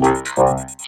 Bye.